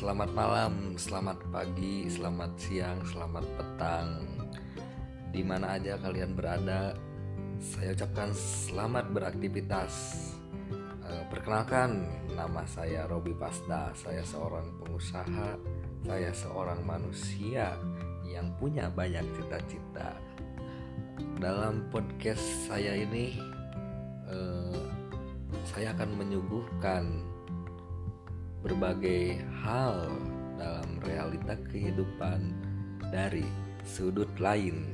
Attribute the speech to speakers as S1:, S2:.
S1: Selamat malam, selamat pagi, selamat siang, selamat petang. Di mana aja kalian berada Saya ucapkan selamat beraktivitas. Eh, Perkenalkan, nama saya Robi Pasda Saya seorang pengusaha, saya seorang manusia yang punya banyak cita-cita. Dalam podcast saya ini eh, Saya akan menyuguhkan berbagai hal dalam realita kehidupan dari sudut lain.